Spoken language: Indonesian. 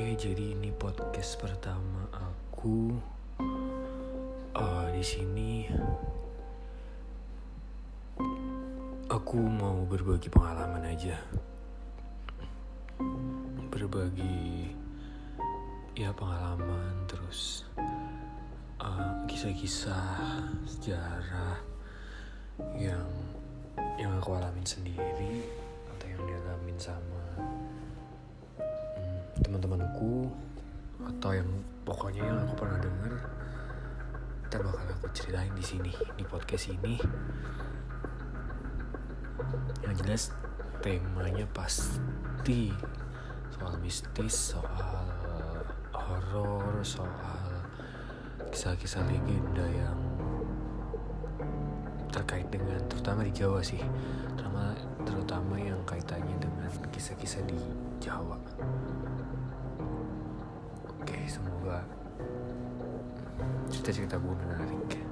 jadi ini podcast pertama aku uh, di sini. Aku mau berbagi pengalaman aja, berbagi ya pengalaman terus uh, kisah-kisah sejarah yang yang aku alamin sendiri atau yang pokoknya yang aku pernah dengar kita bakal aku ceritain di sini di podcast ini. Yang jelas temanya pasti soal mistis soal horor soal kisah-kisah legenda yang terkait dengan terutama di Jawa sih terutama terutama yang kaitannya dengan kisah-kisah di Jawa semoga cerita-cerita gue menarik